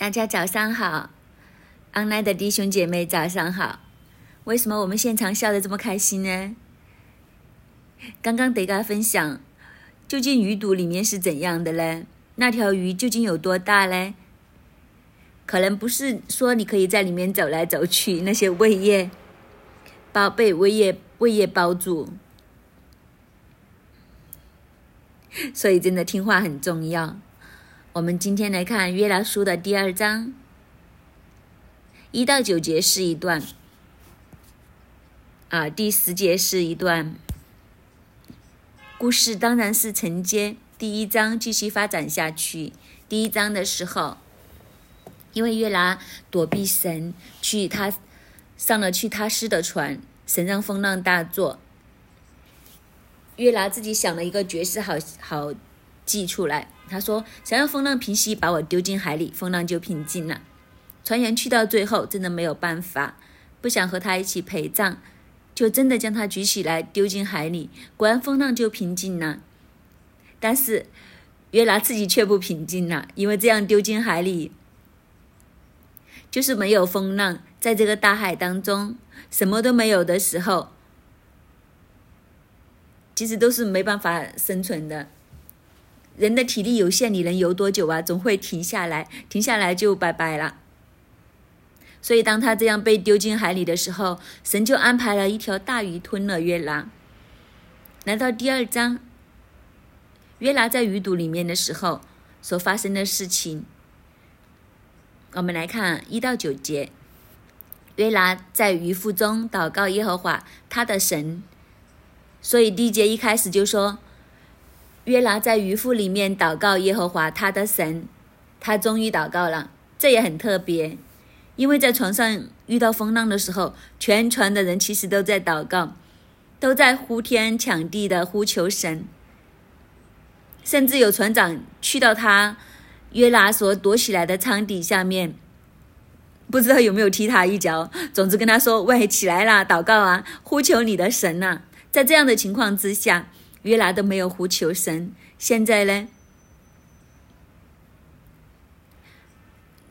大家早上好，online 的弟兄姐妹早上好。为什么我们现场笑得这么开心呢？刚刚得跟大家分享，究竟鱼肚里面是怎样的呢？那条鱼究竟有多大呢？可能不是说你可以在里面走来走去，那些胃液包被胃液胃液包住，所以真的听话很重要。我们今天来看约拿书的第二章，一到九节是一段，啊，第十节是一段。故事当然是承接第一章继续发展下去。第一章的时候，因为约拿躲避神，去他上了去他师的船，神让风浪大作。约拿自己想了一个绝世好好计出来。他说：“想要风浪平息，把我丢进海里，风浪就平静了。”船员去到最后，真的没有办法，不想和他一起陪葬，就真的将他举起来丢进海里，果然风浪就平静了。但是约拿自己却不平静了，因为这样丢进海里，就是没有风浪，在这个大海当中什么都没有的时候，其实都是没办法生存的。人的体力有限，你能游多久啊？总会停下来，停下来就拜拜了。所以，当他这样被丢进海里的时候，神就安排了一条大鱼吞了约拿。来到第二章，约拿在鱼肚里面的时候所发生的事情，我们来看一到九节。约拿在鱼腹中祷告耶和华他的神，所以第一节一开始就说。约拿在鱼腹里面祷告耶和华他的神，他终于祷告了，这也很特别，因为在船上遇到风浪的时候，全船的人其实都在祷告，都在呼天抢地的呼求神，甚至有船长去到他约拿所躲起来的舱底下面，不知道有没有踢他一脚，总之跟他说：“喂，起来啦，祷告啊，呼求你的神呐！”在这样的情况之下。约拿都没有呼求神，现在呢，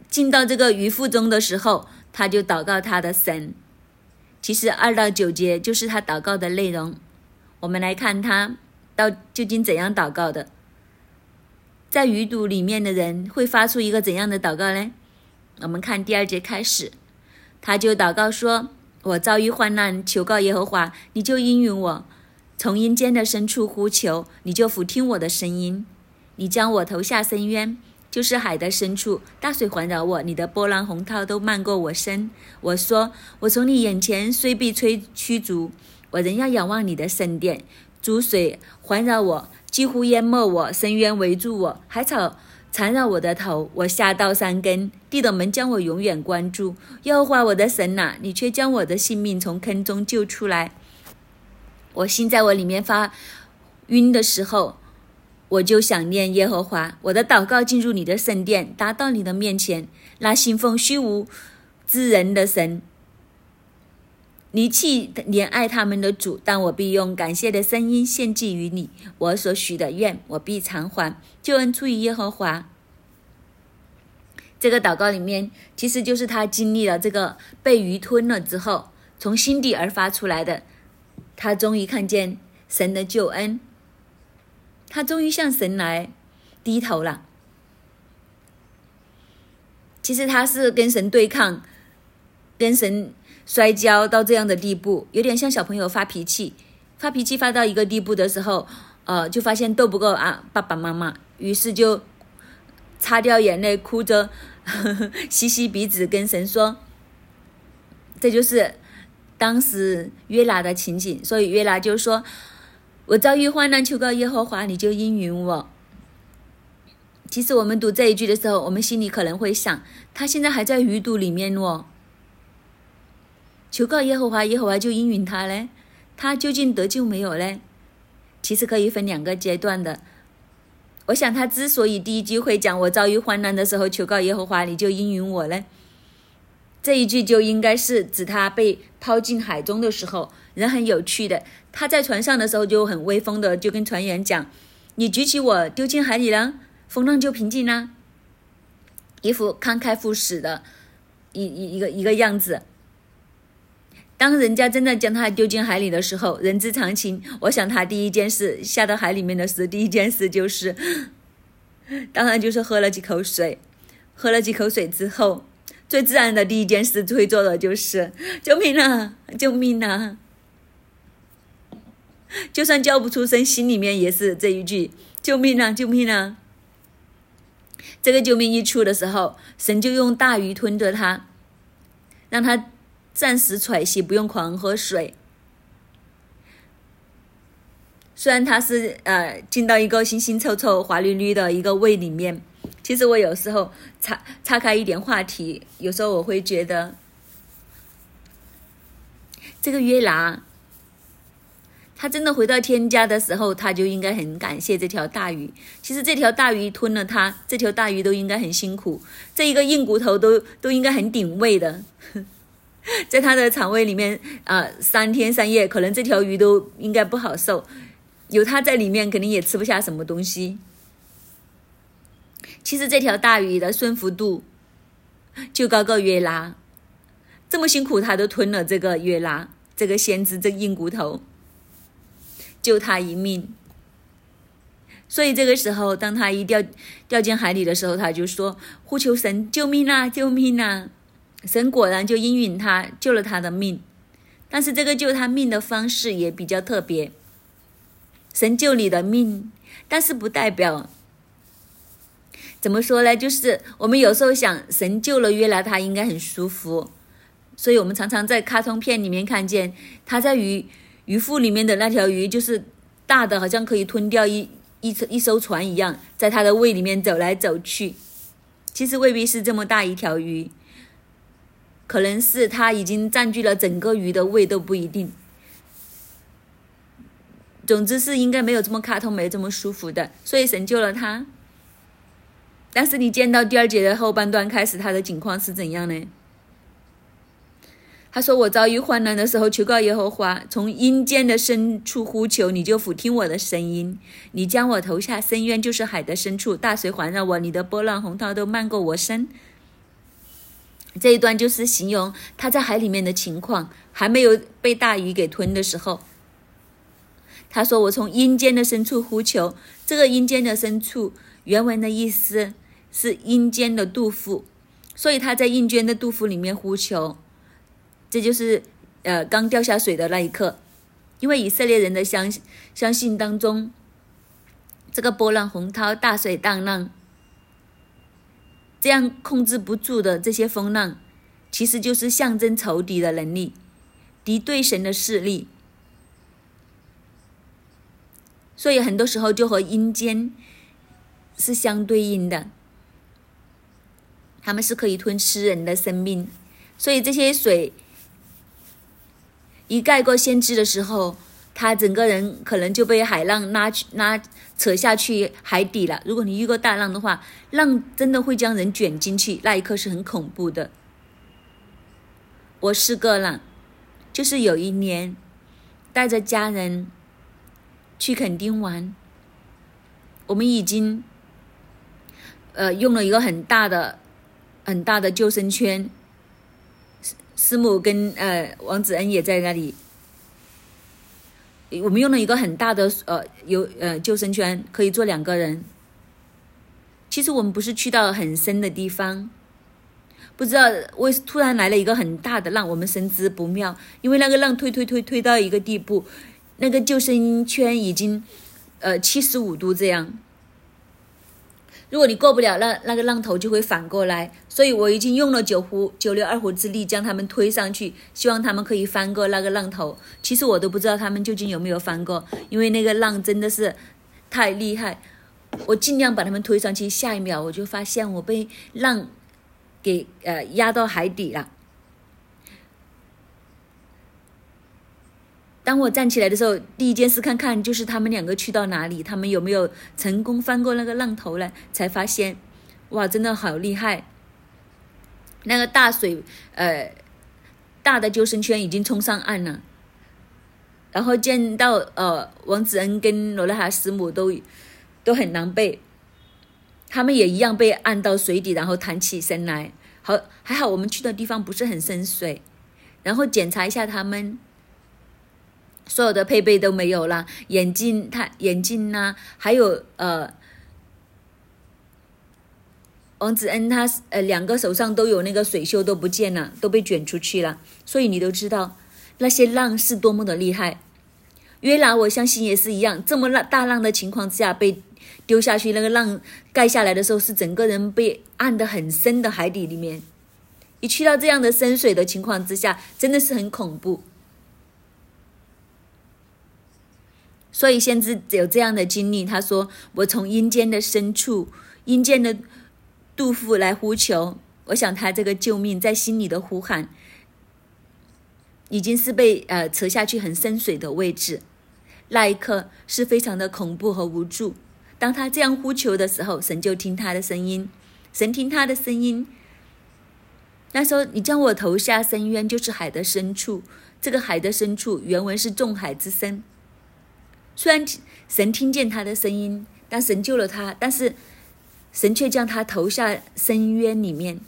进到这个鱼腹中的时候，他就祷告他的神。其实二到九节就是他祷告的内容。我们来看他到究竟怎样祷告的。在鱼肚里面的人会发出一个怎样的祷告呢？我们看第二节开始，他就祷告说：“我遭遇患难，求告耶和华，你就应允我。”从阴间的深处呼求，你就俯听我的声音；你将我投下深渊，就是海的深处，大水环绕我，你的波浪洪涛都漫过我身。我说：我从你眼前虽被吹驱逐，我仍要仰望你的圣殿。珠水环绕我，几乎淹没我；深渊围住我，海草缠绕我的头。我下到山根，地的门将我永远关住。耶和华我的神呐，你却将我的性命从坑中救出来。我心在我里面发晕的时候，我就想念耶和华。我的祷告进入你的圣殿，达到你的面前。那信奉虚无之人的神，离弃怜爱他们的主，但我必用感谢的声音献祭于你。我所许的愿，我必偿还。救恩出于耶和华。这个祷告里面，其实就是他经历了这个被鱼吞了之后，从心底而发出来的。他终于看见神的救恩，他终于向神来低头了。其实他是跟神对抗，跟神摔跤到这样的地步，有点像小朋友发脾气，发脾气发到一个地步的时候，呃，就发现斗不过啊爸爸妈妈，于是就擦掉眼泪，哭着呵呵 吸吸鼻子，跟神说：“这就是。”当时约拿的情景，所以约拿就说：“我遭遇患难，求告耶和华，你就应允我。”其实我们读这一句的时候，我们心里可能会想：他现在还在鱼肚里面哦，求告耶和华，耶和华就应允他嘞。他究竟得救没有嘞？其实可以分两个阶段的。我想他之所以第一句会讲“我遭遇患难的时候，求告耶和华，你就应允我嘞”。这一句就应该是指他被抛进海中的时候，人很有趣的。他在船上的时候就很威风的，就跟船员讲：“你举起我丢进海里了，风浪就平静啦。”一副慷慨赴死的一一一个一个样子。当人家真的将他丢进海里的时候，人之常情，我想他第一件事下到海里面的时候，第一件事就是，当然就是喝了几口水，喝了几口水之后，最自然的第一件事会做的就是救命啊，救命啊！就算叫不出声，心里面也是这一句救命啊，救命啊！这个救命一出的时候，神就用大鱼吞着他，让他。暂时喘息，不用狂喝水。虽然它是呃进到一个腥腥臭臭、滑溜溜的一个胃里面，其实我有时候岔岔开一点话题，有时候我会觉得，这个约拿，他真的回到天家的时候，他就应该很感谢这条大鱼。其实这条大鱼吞了他，这条大鱼都应该很辛苦，这一个硬骨头都都应该很顶胃的。在他的肠胃里面啊，三天三夜，可能这条鱼都应该不好受。有他在里面，肯定也吃不下什么东西。其实这条大鱼的顺服度就高过约拉，这么辛苦他都吞了这个约拉，这个先知这硬骨头，救他一命。所以这个时候，当他一掉掉进海里的时候，他就说：“呼求神，救命啊，救命啊！”神果然就应允他，救了他的命。但是这个救他命的方式也比较特别。神救你的命，但是不代表怎么说呢？就是我们有时候想，神救了约拿，他应该很舒服。所以我们常常在卡通片里面看见他在鱼鱼腹里面的那条鱼，就是大的，好像可以吞掉一一一艘船一样，在他的胃里面走来走去。其实未必是这么大一条鱼。可能是它已经占据了整个鱼的胃都不一定。总之是应该没有这么卡通，没这么舒服的，所以神救了他。但是你见到第二节的后半段开始，他的情况是怎样呢？他说：“我遭遇患难的时候，求告耶和华，从阴间的深处呼求，你就俯听我的声音。你将我投下深渊，就是海的深处，大水环绕我，你的波浪洪涛都漫过我身。”这一段就是形容他在海里面的情况，还没有被大鱼给吞的时候。他说：“我从阴间的深处呼求。”这个阴间的深处，原文的意思是阴间的杜甫，所以他在阴间的杜甫里面呼求。这就是呃刚掉下水的那一刻，因为以色列人的相相信当中，这个波浪洪涛、大水荡浪。这样控制不住的这些风浪，其实就是象征仇敌的能力，敌对神的势力。所以很多时候就和阴间是相对应的，他们是可以吞吃人的生命。所以这些水一盖过先知的时候。他整个人可能就被海浪拉去、拉扯下去海底了。如果你遇过大浪的话，浪真的会将人卷进去，那一刻是很恐怖的。我试过了，就是有一年带着家人去垦丁玩，我们已经呃用了一个很大的、很大的救生圈，师母跟呃王子恩也在那里。我们用了一个很大的呃有呃救生圈，可以坐两个人。其实我们不是去到很深的地方，不知道为突然来了一个很大的浪，我们深知不妙，因为那个浪推推推推到一个地步，那个救生圈已经呃七十五度这样。如果你过不了那那个浪头，就会反过来。所以我已经用了九湖九牛二虎之力将他们推上去，希望他们可以翻过那个浪头。其实我都不知道他们究竟有没有翻过，因为那个浪真的是太厉害。我尽量把他们推上去，下一秒我就发现我被浪给呃压到海底了。当我站起来的时候，第一件事看看就是他们两个去到哪里，他们有没有成功翻过那个浪头呢？才发现，哇，真的好厉害！那个大水，呃，大的救生圈已经冲上岸了。然后见到呃王子恩跟罗拉哈师母都都很狼狈，他们也一样被按到水底，然后弹起身来。好，还好我们去的地方不是很深水，然后检查一下他们所有的配备都没有了，眼镜、他眼镜呐，还有呃，王子恩他呃两个手上都有那个水袖都不见了，都被卷出去了。所以你都知道那些浪是多么的厉害。约拿我相信也是一样，这么浪大浪的情况之下被。丢下去，那个浪盖下来的时候，是整个人被按得很深的海底里面。一去到这样的深水的情况之下，真的是很恐怖。所以先知有这样的经历，他说：“我从阴间的深处，阴间的杜甫来呼求。我想他这个救命在心里的呼喊，已经是被呃扯下去很深水的位置。那一刻是非常的恐怖和无助。”当他这样呼求的时候，神就听他的声音。神听他的声音。那时候，你将我投下深渊，就是海的深处。这个海的深处，原文是众海之深。虽然神听见他的声音，但神救了他，但是神却将他投下深渊里面，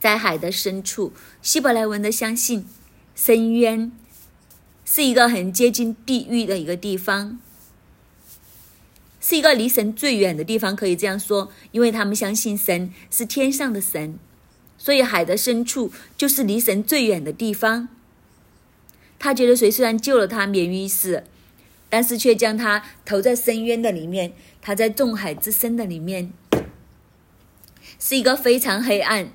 在海的深处。希伯来文的相信，深渊是一个很接近地狱的一个地方。是一个离神最远的地方，可以这样说，因为他们相信神是天上的神，所以海的深处就是离神最远的地方。他觉得谁虽然救了他免于死，但是却将他投在深渊的里面，他在众海之深的里面，是一个非常黑暗、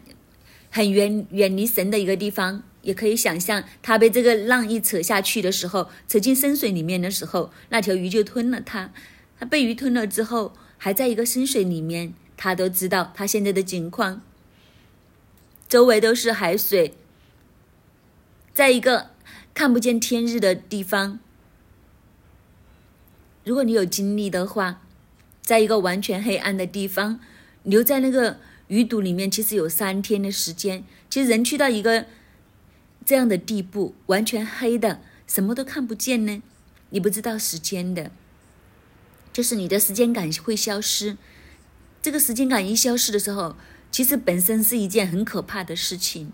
很远远离神的一个地方。也可以想象，他被这个浪一扯下去的时候，扯进深水里面的时候，那条鱼就吞了他。他被鱼吞了之后，还在一个深水里面，他都知道他现在的境况。周围都是海水，在一个看不见天日的地方。如果你有精力的话，在一个完全黑暗的地方，留在那个鱼肚里面，其实有三天的时间。其实人去到一个这样的地步，完全黑的，什么都看不见呢？你不知道时间的。就是你的时间感会消失，这个时间感一消失的时候，其实本身是一件很可怕的事情。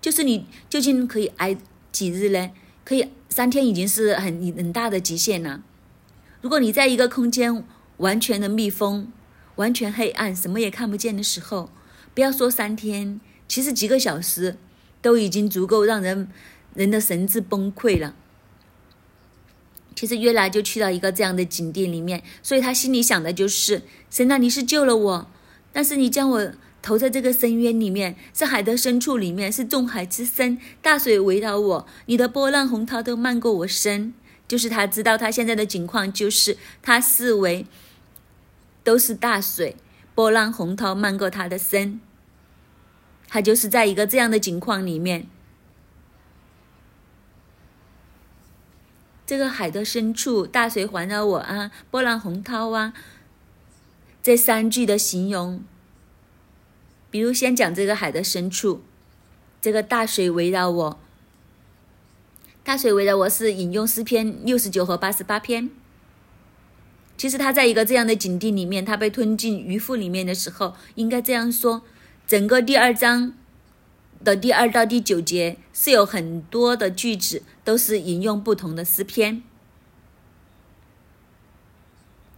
就是你究竟可以挨几日呢？可以三天已经是很很大的极限了。如果你在一个空间完全的密封、完全黑暗、什么也看不见的时候，不要说三天，其实几个小时都已经足够让人人的神智崩溃了。其实约拿就去到一个这样的景地里面，所以他心里想的就是：神啊，你是救了我，但是你将我投在这个深渊里面，是海的深处里面，是众海之深，大水围绕我，你的波浪洪涛都漫过我身。就是他知道他现在的情况，就是他视为都是大水，波浪洪涛漫过他的身，他就是在一个这样的情况里面。这个海的深处，大水环绕我啊，波浪洪涛啊，这三句的形容。比如先讲这个海的深处，这个大水围绕我，大水围绕我是引用诗篇六十九和八十八篇。其实他在一个这样的境地里面，他被吞进鱼腹里面的时候，应该这样说：整个第二章。的第二到第九节是有很多的句子，都是引用不同的诗篇。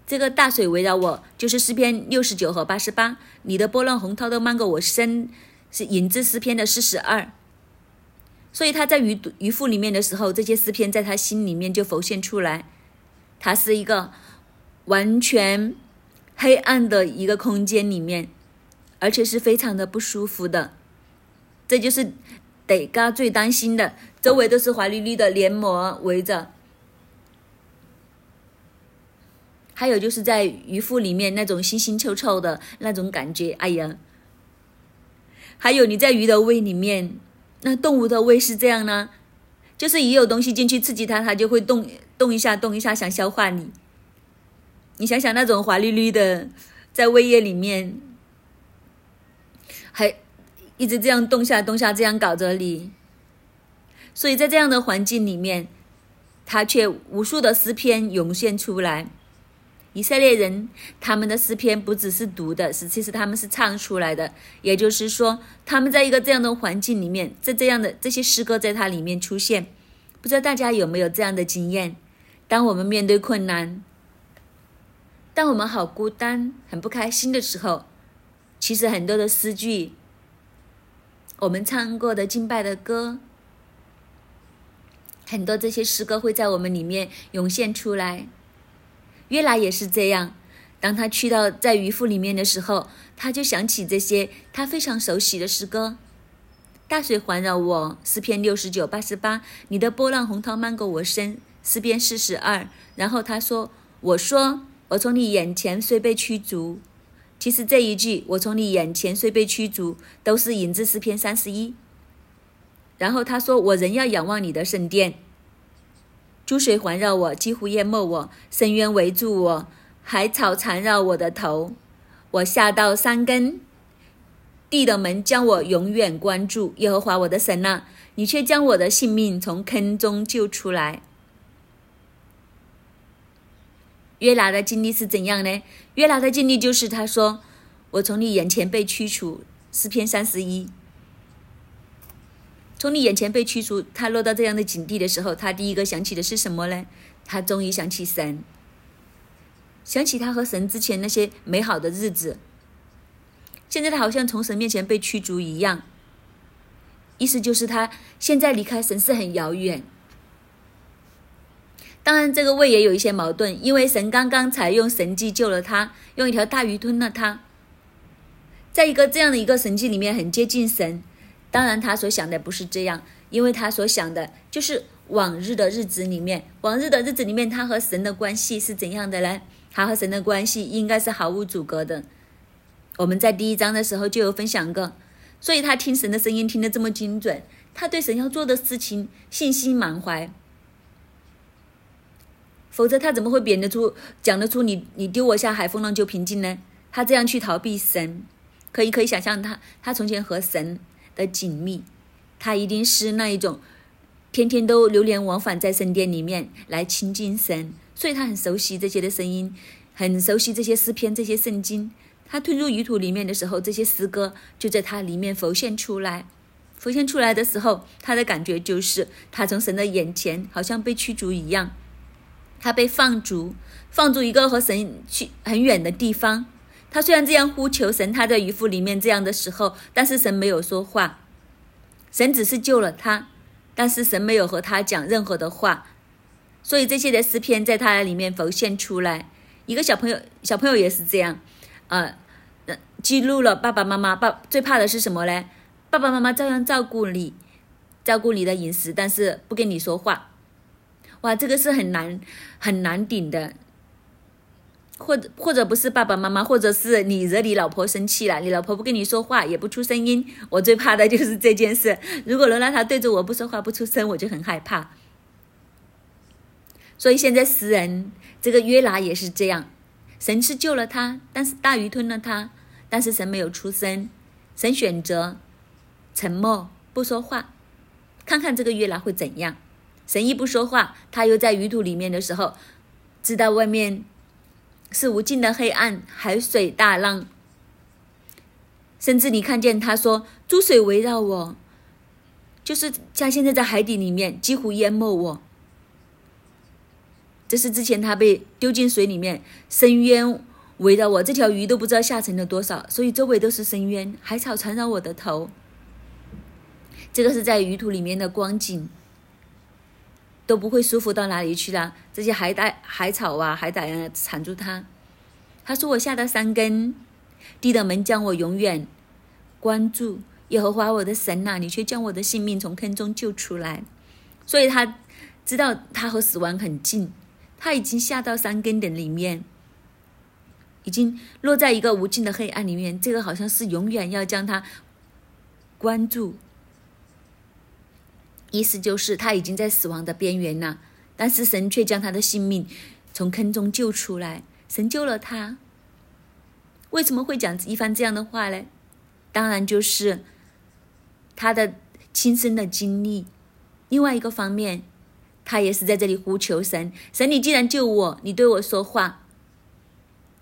这个大水围绕我，就是诗篇六十九和八十八。你的波浪洪涛都漫过我身，是引自诗篇的四十二。所以他在鱼鱼腹里面的时候，这些诗篇在他心里面就浮现出来。他是一个完全黑暗的一个空间里面，而且是非常的不舒服的。这就是得嘎最担心的，周围都是华丽丽的黏膜围着，还有就是在鱼腹里面那种腥腥臭臭的那种感觉，哎呀！还有你在鱼的胃里面，那动物的胃是这样呢，就是一有东西进去刺激它，它就会动动一下，动一下想消化你。你想想那种滑溜溜的在胃液里面，还。一直这样动下动下，这样搞着你，所以在这样的环境里面，他却无数的诗篇涌现出来，以色列人他们的诗篇不只是读的，是其实他们是唱出来的。也就是说，他们在一个这样的环境里面，在这样的这些诗歌在它里面出现。不知道大家有没有这样的经验？当我们面对困难，当我们好孤单、很不开心的时候，其实很多的诗句，我们唱过的敬拜的歌，很多这些诗歌会在我们里面涌现出来。约拿也是这样，当他去到在渔夫里面的时候，他就想起这些他非常熟悉的诗歌。大水环绕我，诗篇六十九八十八。你的波浪洪涛漫过我身，诗篇四十二。然后他说：“我说，我从你眼前虽被驱逐。”其实这一句“我从你眼前虽被驱逐”都是引自诗篇三十一。然后他说：“我仍要仰望你的圣殿。”诸水环绕我，几乎淹没我；深渊围住我，海草缠绕我的头。我下到山根，地的门将我永远关住。耶和华我的神啊，你却将我的性命从坑中救出来。约拿的经历是怎样呢？约拿的经历就是他说：“我从你眼前被驱除。”诗篇三十一。从你眼前被驱逐，他落到这样的境地的时候，他第一个想起的是什么呢？他终于想起神，想起他和神之前那些美好的日子。现在他好像从神面前被驱逐一样，意思就是他现在离开神是很遥远。当然，这个胃也有一些矛盾，因为神刚刚才用神迹救了他，用一条大鱼吞了他，在一个这样的一个神迹里面，很接近神。当然，他所想的不是这样，因为他所想的就是往日的日子里面，往日的日子里面，他和神的关系是怎样的呢？他和神的关系应该是毫无阻隔的。我们在第一章的时候就有分享过，所以他听神的声音听得这么精准，他对神要做的事情信心满怀。否则他怎么会贬得出、讲得出你你丢我下海，风浪就平静呢？他这样去逃避神，可以可以想象他他从前和神。而紧密，他一定是那一种天天都流连往返在神殿里面来亲近神，所以他很熟悉这些的声音，很熟悉这些诗篇、这些圣经。他吞入鱼土里面的时候，这些诗歌就在他里面浮现出来。浮现出来的时候，他的感觉就是他从神的眼前好像被驱逐一样，他被放逐，放逐一个和神去很远的地方。他虽然这样呼求神，他在渔夫里面这样的时候，但是神没有说话，神只是救了他，但是神没有和他讲任何的话，所以这些的诗篇在他里面浮现出来。一个小朋友，小朋友也是这样，呃，记录了爸爸妈妈爸最怕的是什么呢？爸爸妈妈照样照顾你，照顾你的饮食，但是不跟你说话。哇，这个是很难很难顶的。或者或者不是爸爸妈妈，或者是你惹你老婆生气了，你老婆不跟你说话，也不出声音。我最怕的就是这件事。如果能让他对着我不说话、不出声，我就很害怕。所以现在诗人这个约拿也是这样，神是救了他，但是大鱼吞了他，但是神没有出声，神选择沉默不说话，看看这个约拿会怎样。神一不说话，他又在鱼肚里面的时候，知道外面。是无尽的黑暗，海水大浪，甚至你看见他说：“珠水围绕我，就是像现在在海底里面，几乎淹没我。”这是之前他被丢进水里面，深渊围绕我，这条鱼都不知道下沉了多少，所以周围都是深渊，海草缠绕我的头。这个是在鱼肚里面的光景。都不会舒服到哪里去了。这些海带、海草啊、海胆啊缠住他。他说：“我下到山根，地的门将我永远关住。耶和华我的神呐，你却将我的性命从坑中救出来。”所以他知道他和死亡很近，他已经下到山根的里面，已经落在一个无尽的黑暗里面。这个好像是永远要将他关住。意思就是他已经在死亡的边缘了，但是神却将他的性命从坑中救出来，神救了他。为什么会讲一番这样的话呢？当然就是他的亲身的经历。另外一个方面，他也是在这里呼求神：神，你既然救我，你对我说话，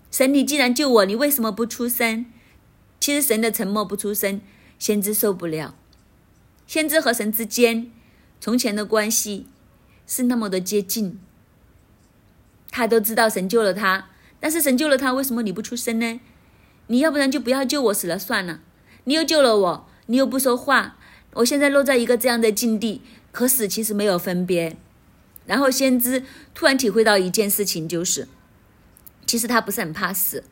神，你既然救我，你为什么不出声？其实神的沉默不出声，先知受不了。先知和神之间从前的关系是那么的接近，他都知道神救了他，但是神救了他，为什么你不出声呢？你要不然就不要救我死了算了。你又救了我，你又不说话，我现在落在一个这样的境地，和死其实没有分别。然后先知突然体会到一件事情，就是。其实他不是很怕死，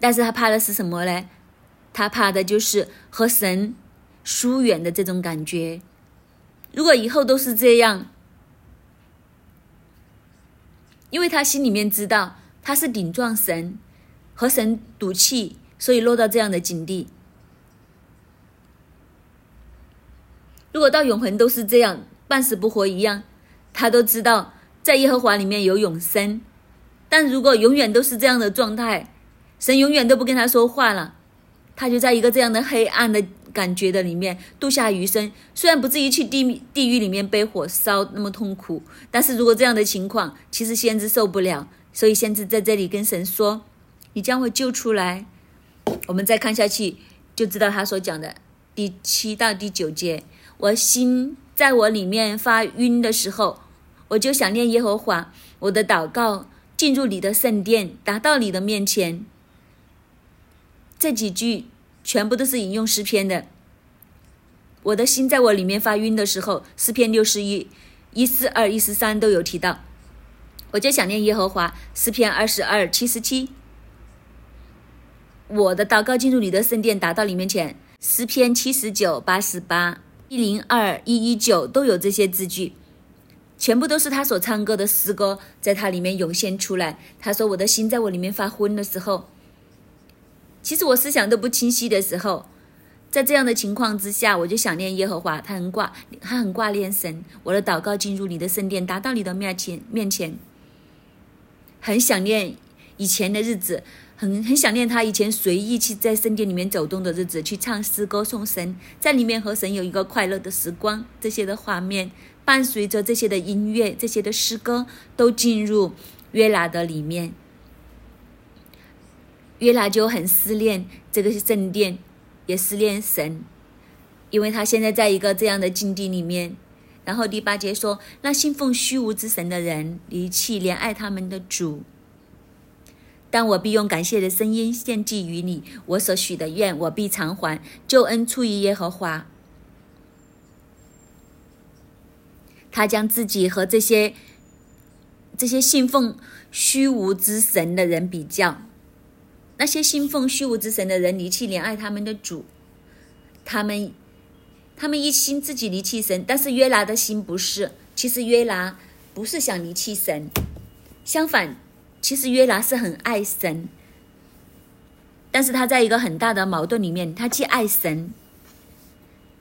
但是他怕的是什么呢？他怕的就是和神疏远的这种感觉。如果以后都是这样，因为他心里面知道他是顶撞神，和神赌气，所以落到这样的境地。如果到永恒都是这样，半死不活一样，他都知道在耶和华里面有永生。但如果永远都是这样的状态，神永远都不跟他说话了，他就在一个这样的黑暗的感觉的里面度下余生。虽然不至于去地地狱里面被火烧那么痛苦，但是如果这样的情况，其实先知受不了，所以先知在这里跟神说：“你将会救出来。”我们再看下去就知道他所讲的第七到第九节：“我心在我里面发晕的时候，我就想念耶和华，我的祷告。”进入你的圣殿，达到你的面前。这几句全部都是引用诗篇的。我的心在我里面发晕的时候，诗篇六十一、一四二、一四三都有提到。我就想念耶和华，诗篇二十二、七十七。我的祷告进入你的圣殿，达到你面前，诗篇七十九、八十八、一零二、一一九都有这些字句。全部都是他所唱歌的诗歌，在他里面涌现出来。他说：“我的心在我里面发昏的时候，其实我思想都不清晰的时候，在这样的情况之下，我就想念耶和华。他很挂，他很挂念神。我的祷告进入你的圣殿，达到你的面前，面前，很想念以前的日子，很很想念他以前随意去在圣殿里面走动的日子，去唱诗歌颂神，在里面和神有一个快乐的时光，这些的画面。”伴随着这些的音乐，这些的诗歌都进入约拿的里面，约拿就很思念这个圣殿，也思念神，因为他现在在一个这样的境地里面。然后第八节说：“那信奉虚无之神的人离弃怜爱他们的主，但我必用感谢的声音献祭于你，我所许的愿我必偿还，救恩出于耶和华。”他将自己和这些这些信奉虚无之神的人比较，那些信奉虚无之神的人离弃怜爱他们的主，他们他们一心自己离弃神，但是约拿的心不是，其实约拿不是想离弃神，相反，其实约拿是很爱神，但是他在一个很大的矛盾里面，他既爱神，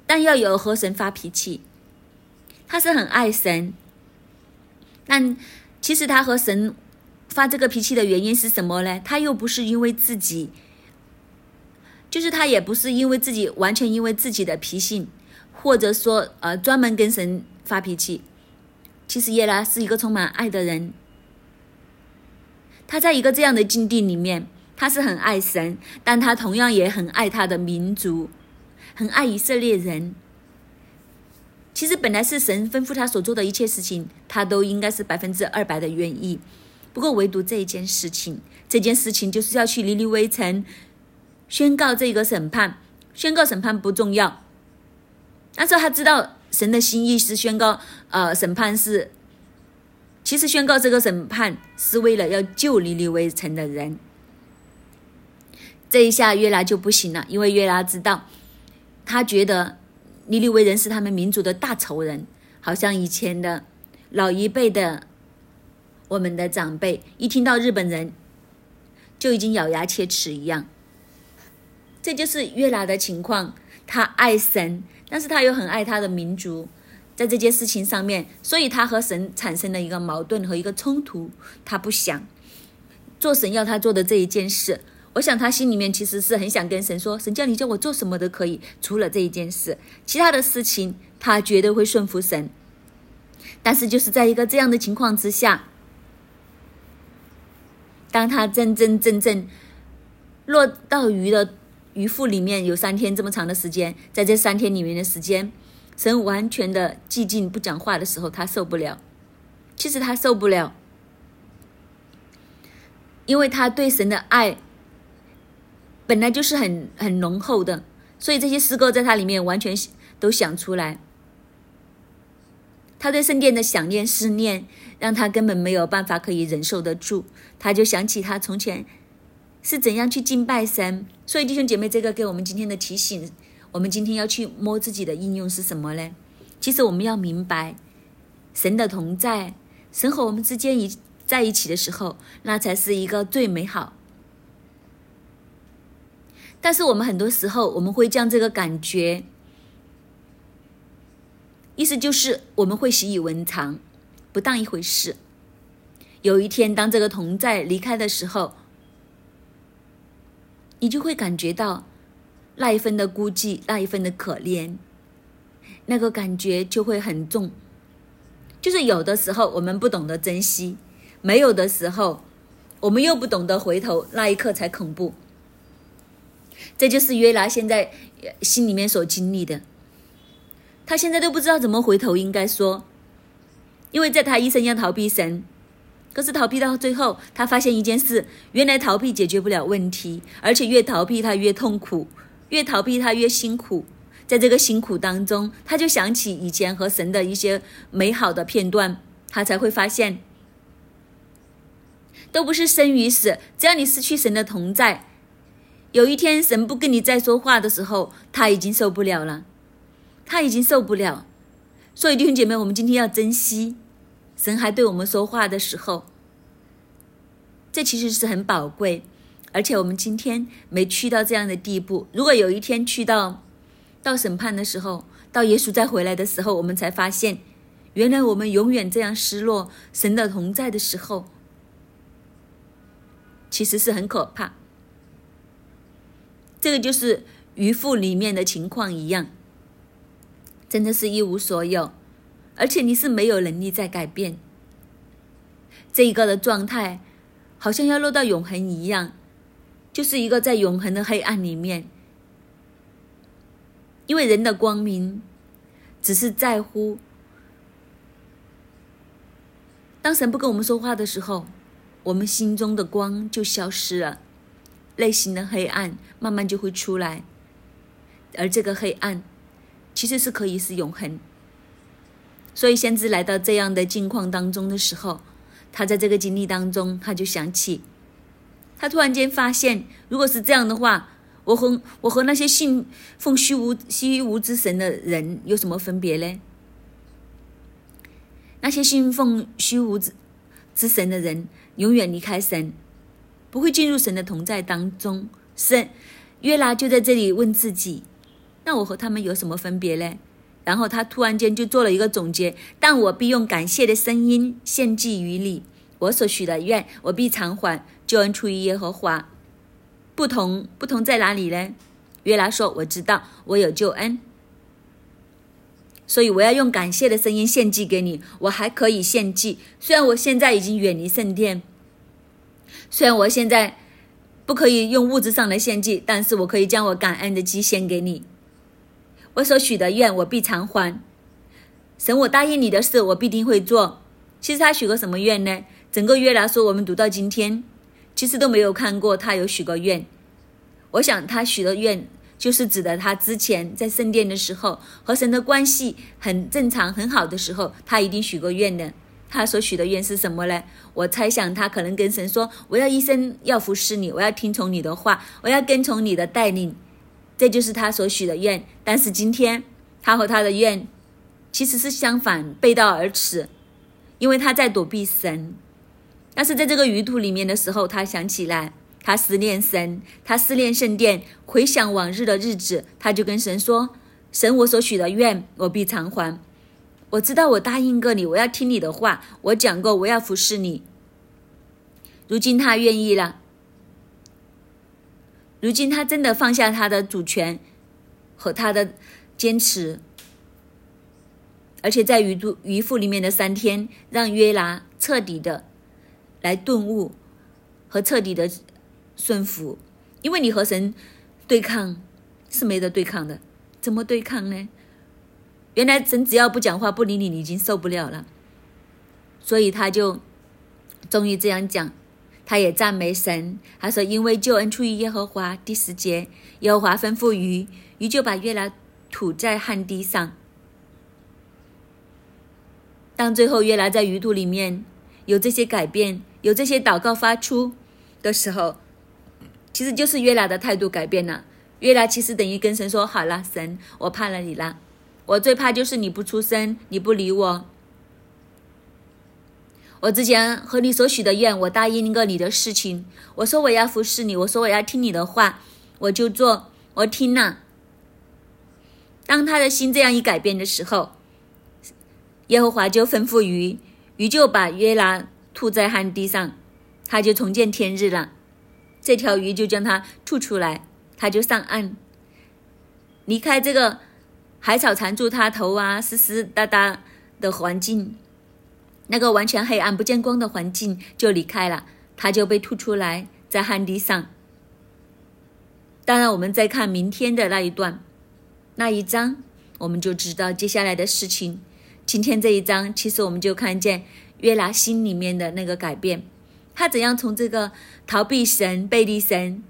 但要有和神发脾气。他是很爱神，但其实他和神发这个脾气的原因是什么呢？他又不是因为自己，就是他也不是因为自己完全因为自己的脾性，或者说呃专门跟神发脾气。其实耶拉是一个充满爱的人，他在一个这样的境地里面，他是很爱神，但他同样也很爱他的民族，很爱以色列人。其实本来是神吩咐他所做的一切事情，他都应该是百分之二百的愿意。不过唯独这一件事情，这件事情就是要去尼尼微城宣告这个审判。宣告审判不重要，但是他知道神的心意是宣告，呃，审判是，其实宣告这个审判是为了要救尼尼微城的人。这一下约拿就不行了，因为约拿知道，他觉得。尼利维人是他们民族的大仇人，好像以前的老一辈的我们的长辈，一听到日本人就已经咬牙切齿一样。这就是约拿的情况，他爱神，但是他又很爱他的民族，在这件事情上面，所以他和神产生了一个矛盾和一个冲突，他不想做神要他做的这一件事。我想他心里面其实是很想跟神说：“神叫你叫我做什么都可以，除了这一件事，其他的事情他绝对会顺服神。”但是就是在一个这样的情况之下，当他真真正正落到鱼的鱼腹里面，有三天这么长的时间，在这三天里面的时间，神完全的寂静不讲话的时候，他受不了。其实他受不了，因为他对神的爱本来就是很很浓厚的，所以这些诗歌在他里面完全都想出来。他对圣殿的想念、思念，让他根本没有办法可以忍受得住。他就想起他从前是怎样去敬拜神。所以弟兄姐妹，这个给我们今天的提醒：我们今天要去摸自己的应用是什么呢？其实我们要明白，神的同在，神和我们之间一在一起的时候，那才是一个最美好。但是我们很多时候，我们会将这个感觉。意思就是，我们会习以为常，不当一回事。有一天，当这个同在离开的时候，你就会感觉到那一份的孤寂，那一份的可怜，那个感觉就会很重。就是有的时候我们不懂得珍惜，没有的时候，我们又不懂得回头，那一刻才恐怖。这就是约拿现在心里面所经历的。他现在都不知道怎么回头，应该说，因为在他一生要逃避神，可是逃避到最后，他发现一件事：原来逃避解决不了问题，而且越逃避他越痛苦，越逃避他越辛苦。在这个辛苦当中，他就想起以前和神的一些美好的片段，他才会发现，都不是生与死，只要你失去神的同在，有一天神不跟你再说话的时候，他已经受不了了。他已经受不了，所以弟兄姐妹，我们今天要珍惜神还对我们说话的时候，这其实是很宝贵。而且我们今天没去到这样的地步，如果有一天去到到审判的时候，到耶稣再回来的时候，我们才发现，原来我们永远这样失落神的同在的时候，其实是很可怕。这个就是渔父里面的情况一样。真的是一无所有，而且你是没有能力再改变这一个的状态，好像要落到永恒一样，就是一个在永恒的黑暗里面。因为人的光明，只是在乎当神不跟我们说话的时候，我们心中的光就消失了，内心的黑暗慢慢就会出来，而这个黑暗。其实是可以是永恒，所以先知来到这样的境况当中的时候，他在这个经历当中，他就想起，他突然间发现，如果是这样的话，我和我和那些信奉虚无虚无之神的人有什么分别呢？那些信奉虚无之之神的人，永远离开神，不会进入神的同在当中。神约拿就在这里问自己。那我和他们有什么分别呢？然后他突然间就做了一个总结，但我必用感谢的声音献祭于你，我所许的愿，我必偿还。救恩出于耶和华。不同不同在哪里呢？约拿说：“我知道，我有救恩，所以我要用感谢的声音献祭给你。我还可以献祭，虽然我现在已经远离圣殿，虽然我现在不可以用物质上的献祭，但是我可以将我感恩的祭献给你。”我所许的愿，我必偿还。神，我答应你的事，我必定会做。其实他许过什么愿呢？整个约来说，我们读到今天，其实都没有看过他有许过愿。我想他许的愿，就是指的他之前在圣殿的时候和神的关系很正常、很好的时候，他一定许过愿的。他所许的愿是什么呢？我猜想他可能跟神说：“我要一生要服侍你，我要听从你的话，我要跟从你的带领。”这就是他所许的愿，但是今天他和他的愿其实是相反，背道而驰，因为他在躲避神。但是在这个鱼肚里面的时候，他想起来，他思念神，他思念圣殿，回想往日的日子，他就跟神说：“神，我所许的愿，我必偿还。我知道我答应过你，我要听你的话，我讲过我要服侍你。如今他愿意了。”如今他真的放下他的主权和他的坚持，而且在鱼肚鱼腹里面的三天，让约拿彻底的来顿悟，和彻底的顺服，因为你和神对抗是没得对抗的，怎么对抗呢？原来神只要不讲话不理你，你已经受不了了，所以他就终于这样讲，他也赞美神，他说：“因为救恩出于耶和华。”第十节，耶和华吩咐鱼，鱼就把约拿吐在旱地上。当最后约拿在鱼肚里面有这些改变，有这些祷告发出的时候，其实就是约拿的态度改变了。约拿其实等于跟神说：“好了，神，我怕了你了。”我最怕就是你不出声，你不理我。我之前和你所许的愿，我答应过你的事情，我说我要服侍你，我说我要听你的话，我就做，我听了。当他的心这样一改变的时候，耶和华就吩咐鱼，鱼就把约拿吐在旱地上，他就重见天日了。这条鱼就将他吐出来，他就上岸，离开这个。海草缠住他头啊，湿湿哒哒的环境，那个完全黑暗不见光的环境就离开了，他就被吐出来在旱地上。当然，我们再看明天的那一段那一章，我们就知道接下来的事情。今天这一章，其实我们就看见约拿心里面的那个改变，他怎样从这个逃避神、背离神，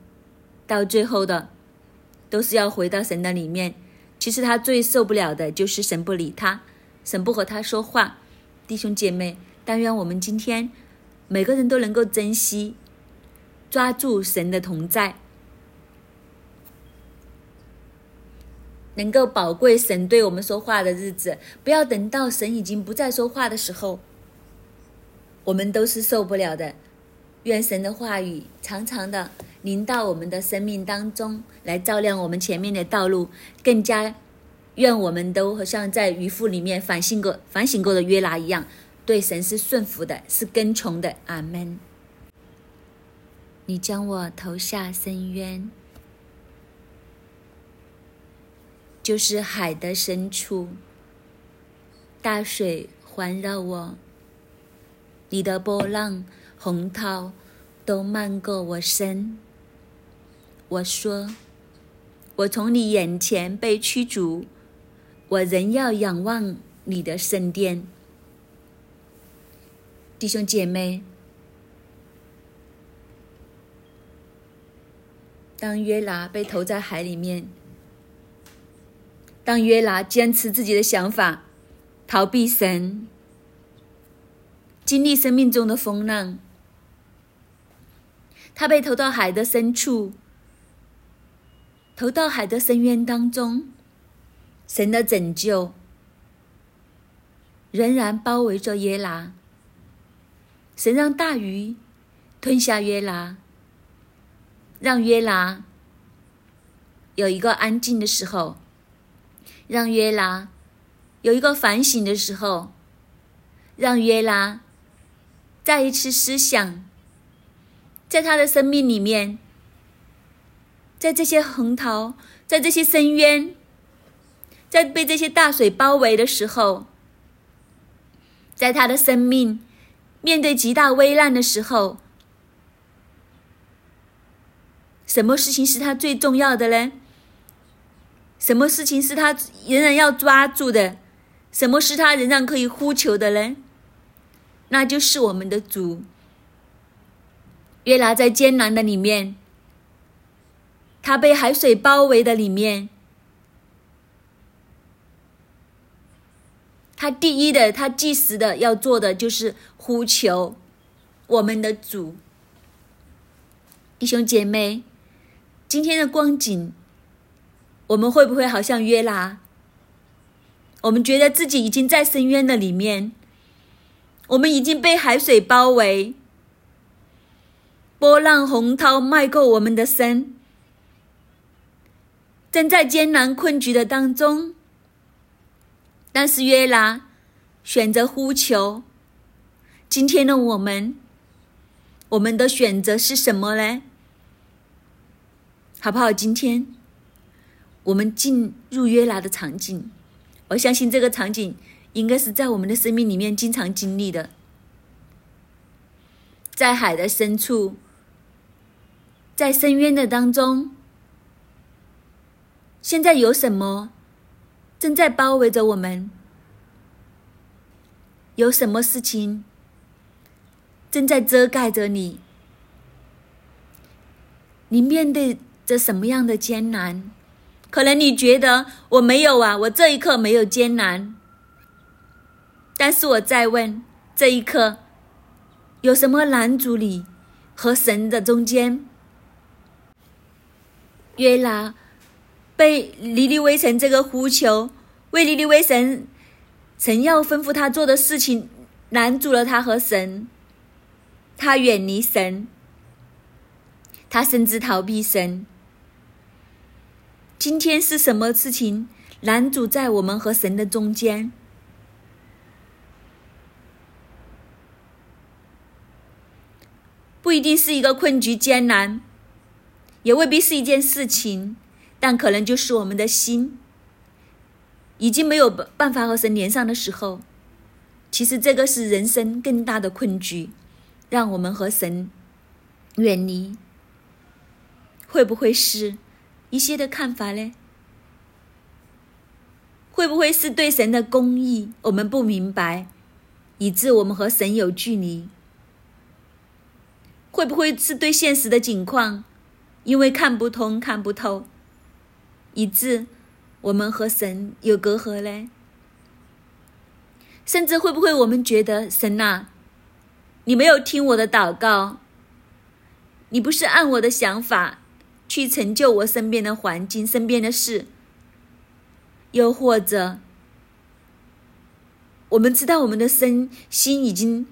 到最后的都是要回到神的里面。其实他最受不了的就是神不理他，神不和他说话。弟兄姐妹，但愿我们今天每个人都能够珍惜、抓住神的同在，能够宝贵神对我们说话的日子。不要等到神已经不再说话的时候，我们都是受不了的。愿神的话语常常的。临到我们的生命当中来照亮我们前面的道路，更加愿我们都像在渔夫里面反省过、反省过的约拿一样，对神是顺服的，是跟从的。阿门。你将我投下深渊，就是海的深处，大水环绕我，你的波浪洪涛都漫过我身。我说：“我从你眼前被驱逐，我仍要仰望你的圣殿。”弟兄姐妹，当约拿被投在海里面，当约拿坚持自己的想法，逃避神，经历生命中的风浪，他被投到海的深处。投到海的深渊当中，神的拯救仍然包围着约拿。神让大鱼吞下约拿，让约拿有一个安静的时候，让约拿有一个反省的时候，让约拿再一次思想，在他的生命里面。在这些横涛，在这些深渊，在被这些大水包围的时候，在他的生命面对极大危难的时候，什么事情是他最重要的呢？什么事情是他仍然要抓住的？什么是他仍然可以呼求的呢？那就是我们的主。约拿在艰难的里面。他被海水包围的里面，他第一的，他即时的要做的就是呼求我们的主。弟兄姐妹，今天的光景，我们会不会好像约拉？我们觉得自己已经在深渊的里面，我们已经被海水包围，波浪洪涛迈过我们的身。正在艰难困局的当中，但是约拿选择呼求。今天的我们，我们的选择是什么呢？好不好？今天我们进入约拿的场景，我相信这个场景应该是在我们的生命里面经常经历的，在海的深处，在深渊的当中，现在有什么正在包围着我们？有什么事情正在遮盖着你？你面对着什么样的艰难？可能你觉得我没有啊，我这一刻没有艰难。但是我再问，这一刻有什么拦阻你和神的中间？约拿被尼尼微神这个呼求，为尼尼微神，神要吩咐他做的事情拦阻了他和神，他远离神，他甚至逃避神。今天是什么事情拦阻在我们和神的中间？不一定是一个困局艰难，也未必是一件事情，但可能就是我们的心已经没有办法和神连上的时候。其实这个是人生更大的困局，让我们和神远离。会不会是？一些的看法呢？会不会是对神的公义我们不明白，以致我们和神有距离？会不会是对现实的境况，因为看不通、看不透，以致我们和神有隔阂嘞？甚至会不会我们觉得神呐，你没有听我的祷告，你不是按我的想法？去成就我身边的环境、身边的事，又或者，我们知道我们的身心已经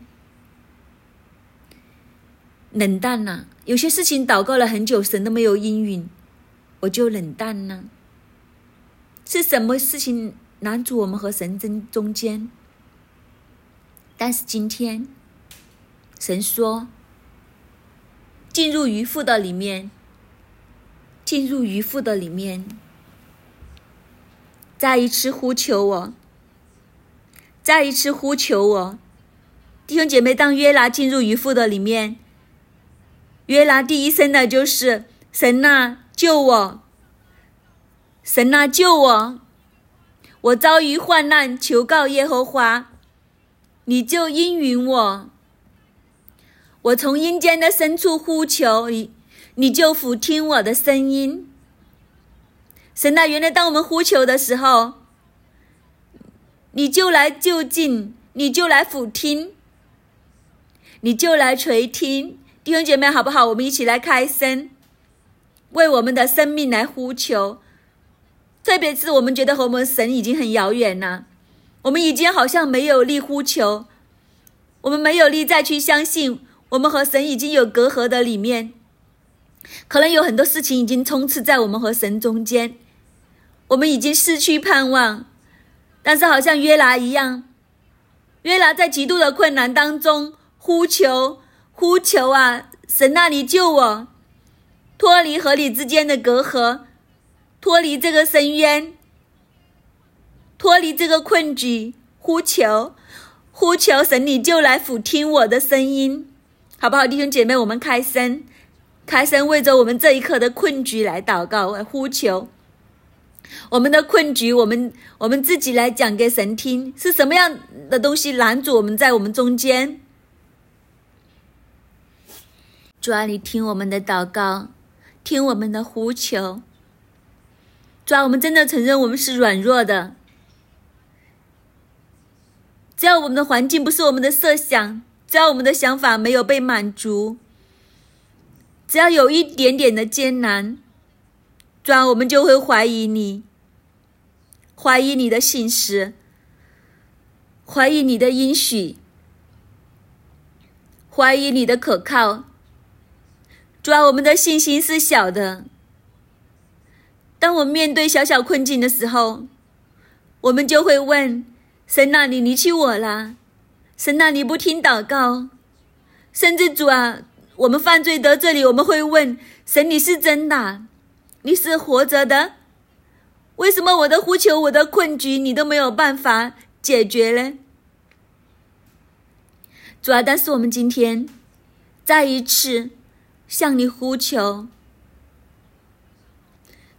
冷淡了。有些事情祷告了很久，神都没有应允，我就冷淡了。是什么事情拦阻我们和神争中间？但是今天，神说，进入渔夫的里面。进入渔夫的里面，再一次呼求我，再一次呼求我，弟兄姐妹，当约拿进入渔夫的里面，约拿第一声的就是神呐，救我！神呐，救我！我遭遇患难，求告耶和华，你就应允我。我从阴间的深处呼求你。你就俯听我的声音，神啊！原来当我们呼求的时候，你就来就近，你就来俯听，你就来垂听，弟兄姐妹，好不好？我们一起来开声，为我们的生命来呼求。特别是我们觉得和我们神已经很遥远了，我们已经好像没有力呼求，我们没有力再去相信，我们和神已经有隔阂的里面。可能有很多事情已经充斥在我们和神中间，我们已经失去盼望。但是好像约拿一样，约拿在极度的困难当中呼求、呼求啊，神那里救我，脱离和你之间的隔阂，脱离这个深渊，脱离这个困局，呼求、呼求神，你就来俯听我的声音，好不好，弟兄姐妹，我们开声。开声为着我们这一刻的困局来祷告，来呼求。我们的困局，我们我们自己来讲给神听，是什么样的东西拦阻我们在我们中间？主啊，你听我们的祷告，听我们的呼求。主啊，我们真的承认我们是软弱的。只要我们的环境不是我们的设想，只要我们的想法没有被满足。只要有一点点的艰难，主啊，我们就会怀疑你，怀疑你的信实，怀疑你的应许，怀疑你的可靠。主啊，我们的信心是小的。当我面对小小困境的时候，我们就会问神：呐你离弃我了？神呐你不听祷告？甚至主啊。我们犯罪到这里，我们会问神：你是真的？你是活着的？为什么我的呼求、我的困局，你都没有办法解决呢？主啊，但是我们今天再一次向你呼求，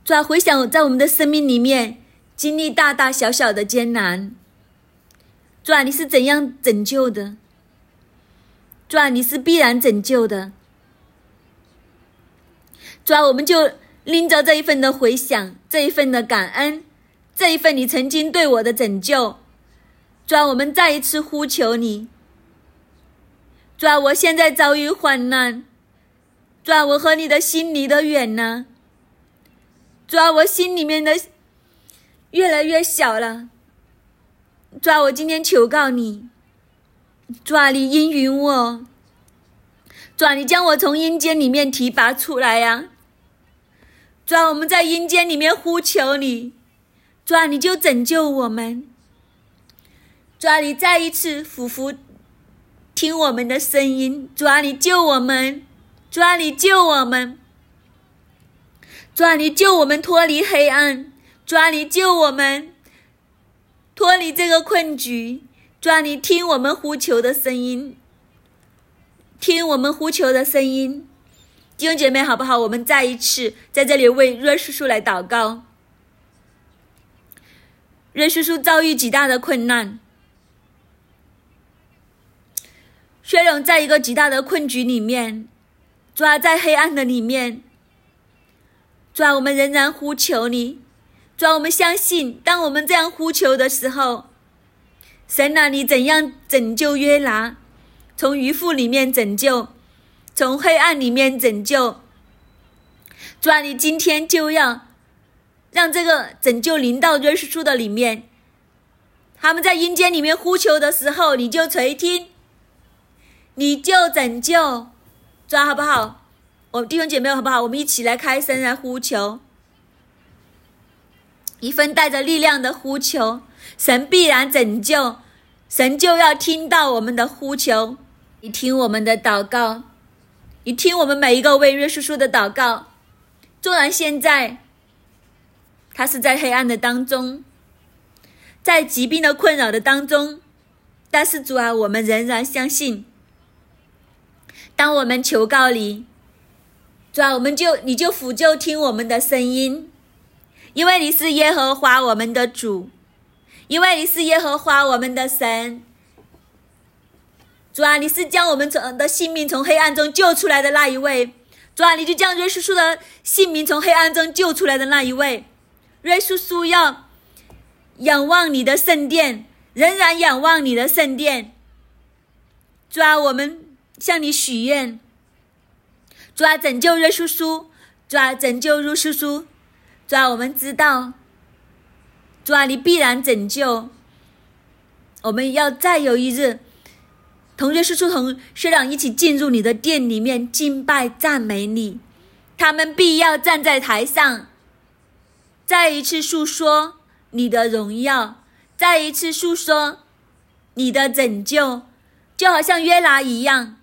主啊，回想在我们的生命里面经历大大小小的艰难，主啊，你是怎样拯救的？主啊，你是必然拯救的。主啊，我们就拎着这一份的回想，这一份的感恩，这一份你曾经对我的拯救，主啊，我们再一次呼求你。主啊，我现在遭遇患难，主啊，我和你的心离得远呢。主啊，我心里面的越来越小了。主啊，我今天求告你，主啊，你应允我，主啊，你将我从阴间里面提拔出来呀。主啊，我们在阴间里面呼求你，主啊，你就拯救我们。主啊，你再一次俯伏听我们的声音，主啊，你救我们，主啊，你救我们，主啊，你救我们脱离黑暗，主啊，你救我们脱离这个困局，主啊，你听我们呼求的声音，听我们呼求的声音。弟兄姐妹，好不好？我们再一次在这里为瑞叔叔来祷告。瑞叔叔遭遇极大的困难，薛荣在一个极大的困局里面，抓在黑暗的里面，主啊我们仍然呼求你，主啊我们相信，当我们这样呼求的时候，神啊，你怎样拯救约拿，从鱼腹里面拯救。从黑暗里面拯救，主啊，你今天就要让这个拯救临到约书的里面。他们在阴间里面呼求的时候，你就垂听，你就拯救，主啊，好不好？我弟兄姐妹好不好？我们一起来开声来呼求，一份带着力量的呼求，神必然拯救，神就要听到我们的呼求，你听我们的祷告。你听我们每一个为约叔叔的祷告，纵然现在他是在黑暗的当中，在疾病的困扰的当中，但是主啊，我们仍然相信，当我们求告你，主啊，我们就你就俯就听我们的声音，因为你是耶和华我们的主，因为你是耶和华我们的神。主啊，你是将我们从的性命从黑暗中救出来的那一位。主啊，你就将瑞叔叔的性命从黑暗中救出来的那一位。瑞叔叔要仰望你的圣殿，仍然仰望你的圣殿。主啊，我们向你许愿。主啊，拯救瑞叔叔。主啊，拯救瑞叔叔。主啊，我们知道。主啊，你必然拯救。我们要再有一日。同学叔叔同学长一起进入你的店里面敬拜赞美你，他们必要站在台上，再一次诉说你的荣耀，再一次诉说你的拯救，就好像约拿一样，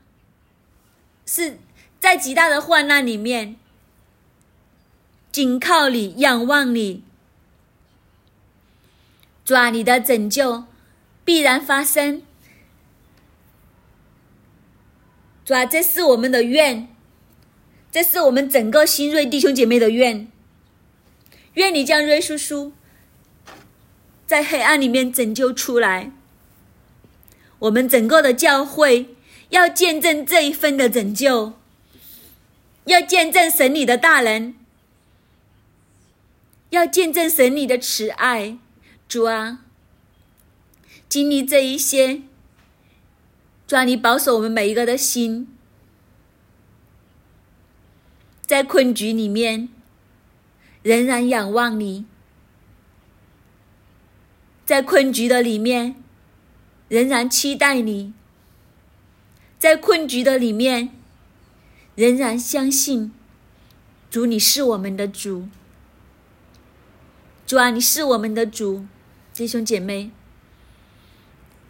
是在极大的患难里面，紧靠你，仰望你，抓你的拯救必然发生。主啊，这是我们的愿，这是我们整个新锐弟兄姐妹的愿。愿你将瑞叔叔在黑暗里面拯救出来。我们整个的教会要见证这一份的拯救，要见证神你的大人，要见证神你的慈爱。主啊，经历这一些。主啊，你保守我们每一个的心，在困局里面仍然仰望你，在困局的里面仍然期待你，在困局的里面仍然相信主，你是我们的主。主啊，你是我们的主，弟兄姐妹。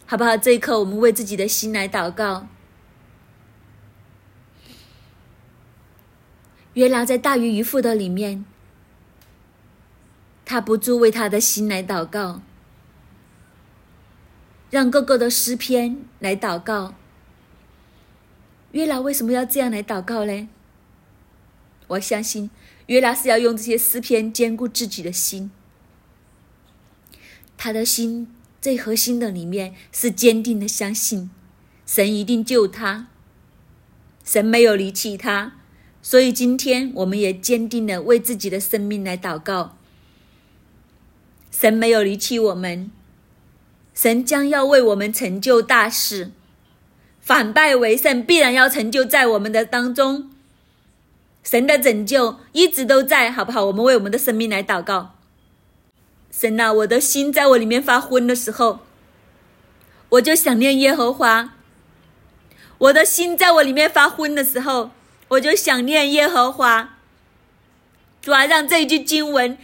好不好？这一刻，我们为自己的心来祷告。约拿在大鱼渔夫的里面，他不住为他的心来祷告，让各个的诗篇来祷告。约拿为什么要这样来祷告呢？我相信约拿是要用这些诗篇坚固自己的心，他的心最核心的里面是坚定的相信神一定救他，神没有离弃他，所以今天我们也坚定的为自己的生命来祷告，神没有离弃我们，神将要为我们成就大事，反败为胜必然要成就在我们的当中。神的拯救一直都在，好不好？我们为我们的生命来祷告。神啊，我的心在我里面发昏的时候，我就想念耶和华。我的心在我里面发昏的时候，我就想念耶和华。主啊，让这一句经文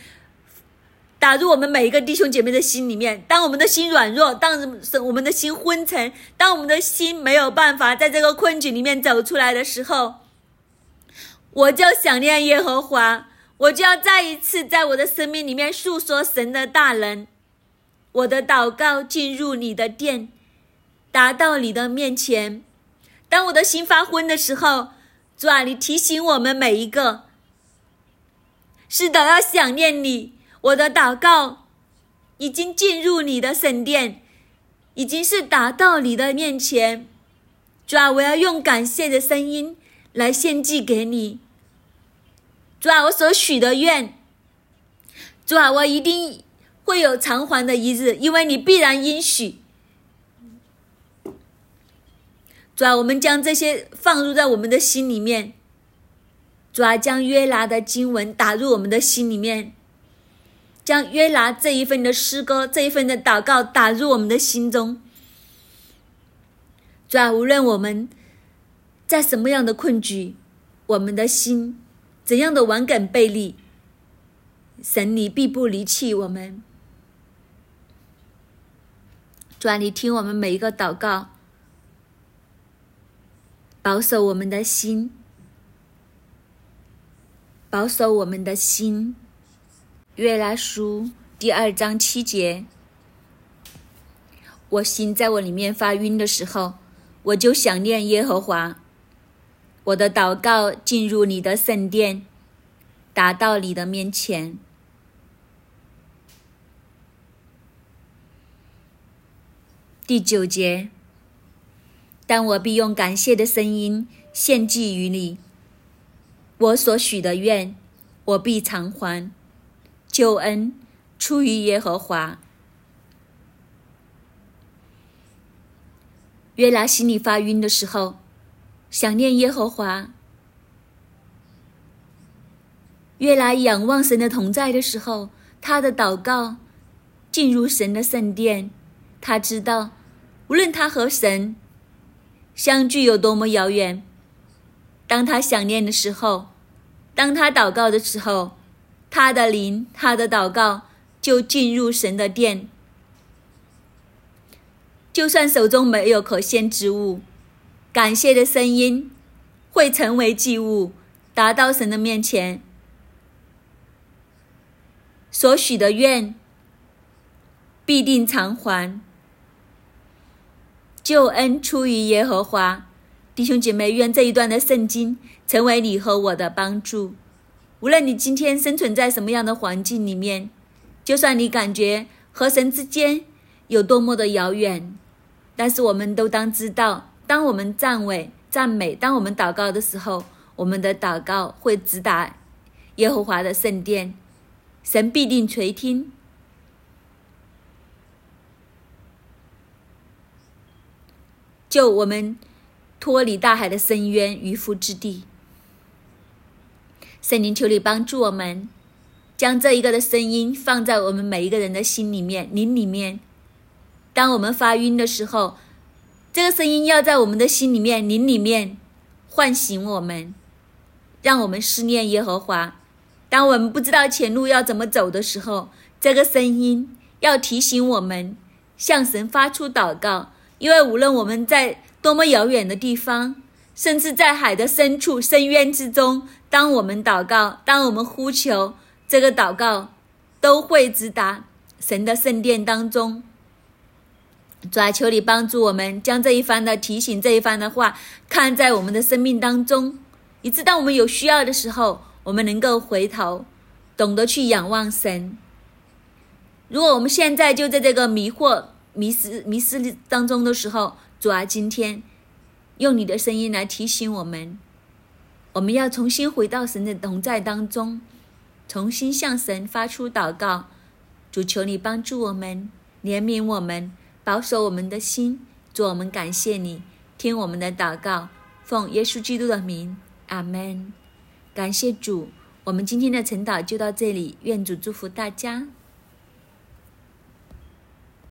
打入我们每一个弟兄姐妹的心里面。当我们的心软弱，当我们的心昏沉，当我们的心没有办法在这个困局里面走出来的时候。我就想念耶和华，我就要再一次在我的生命里面诉说神的大能。我的祷告进入你的殿，达到你的面前。当我的心发昏的时候，主啊，你提醒我们每一个，是的，要想念你。我的祷告已经进入你的圣殿，已经是达到你的面前。主啊，我要用感谢的声音。来献祭给你，主啊，我所许的愿，主啊，我一定会有偿还的一日，因为你必然应许。主啊，我们将这些放入在我们的心里面，主啊，将约拿的经文打入我们的心里面，将约拿这一份的诗歌、这一份的祷告打入我们的心中。主啊，无论我们。在什么样的困局，我们的心怎样的顽梗背离，神你必不离弃我们。主啊，你听我们每一个祷告，保守我们的心，保守我们的心。约拉书第二章七节，我心在我里面发晕的时候，我就想念耶和华。我的祷告进入你的圣殿，达到你的面前。第九节，但我必用感谢的声音献祭于你。我所许的愿，我必偿还。救恩出于耶和华。约拿心里发晕的时候。想念耶和华，约拿仰望神的同在的时候，他的祷告进入神的圣殿。他知道，无论他和神相距有多么遥远，当他想念的时候，当他祷告的时候，他的灵，他的祷告就进入神的殿。就算手中没有可献之物。感谢的声音会成为祭物，达到神的面前。所许的愿必定偿还。救恩出于耶和华，弟兄姐妹，愿这一段的圣经成为你和我的帮助。无论你今天生存在什么样的环境里面，就算你感觉和神之间有多么的遥远，但是我们都当知道。当我们赞美、赞美，当我们祷告的时候，我们的祷告会直达耶和华的圣殿，神必定垂听，救我们脱离大海的深渊、渔夫之地。圣灵，求你帮助我们，将这一个的声音放在我们每一个人的心里面、灵里面。当我们发晕的时候。这个声音要在我们的心里面、灵里面唤醒我们，让我们思念耶和华。当我们不知道前路要怎么走的时候，这个声音要提醒我们向神发出祷告。因为无论我们在多么遥远的地方，甚至在海的深处、深渊之中，当我们祷告，当我们呼求，这个祷告都会直达神的圣殿当中。主啊，求你帮助我们，将这一番的提醒、这一番的话看在我们的生命当中。以致当我们有需要的时候，我们能够回头，懂得去仰望神。如果我们现在就在这个迷惑、迷失、迷失当中的时候，主啊，今天用你的声音来提醒我们，我们要重新回到神的同在当中，重新向神发出祷告。主，求你帮助我们，怜悯我们，保守我们的心。主，我们感谢你，听我们的祷告，奉耶稣基督的名，阿门。感谢主，我们今天的晨祷就到这里，愿主祝福大家。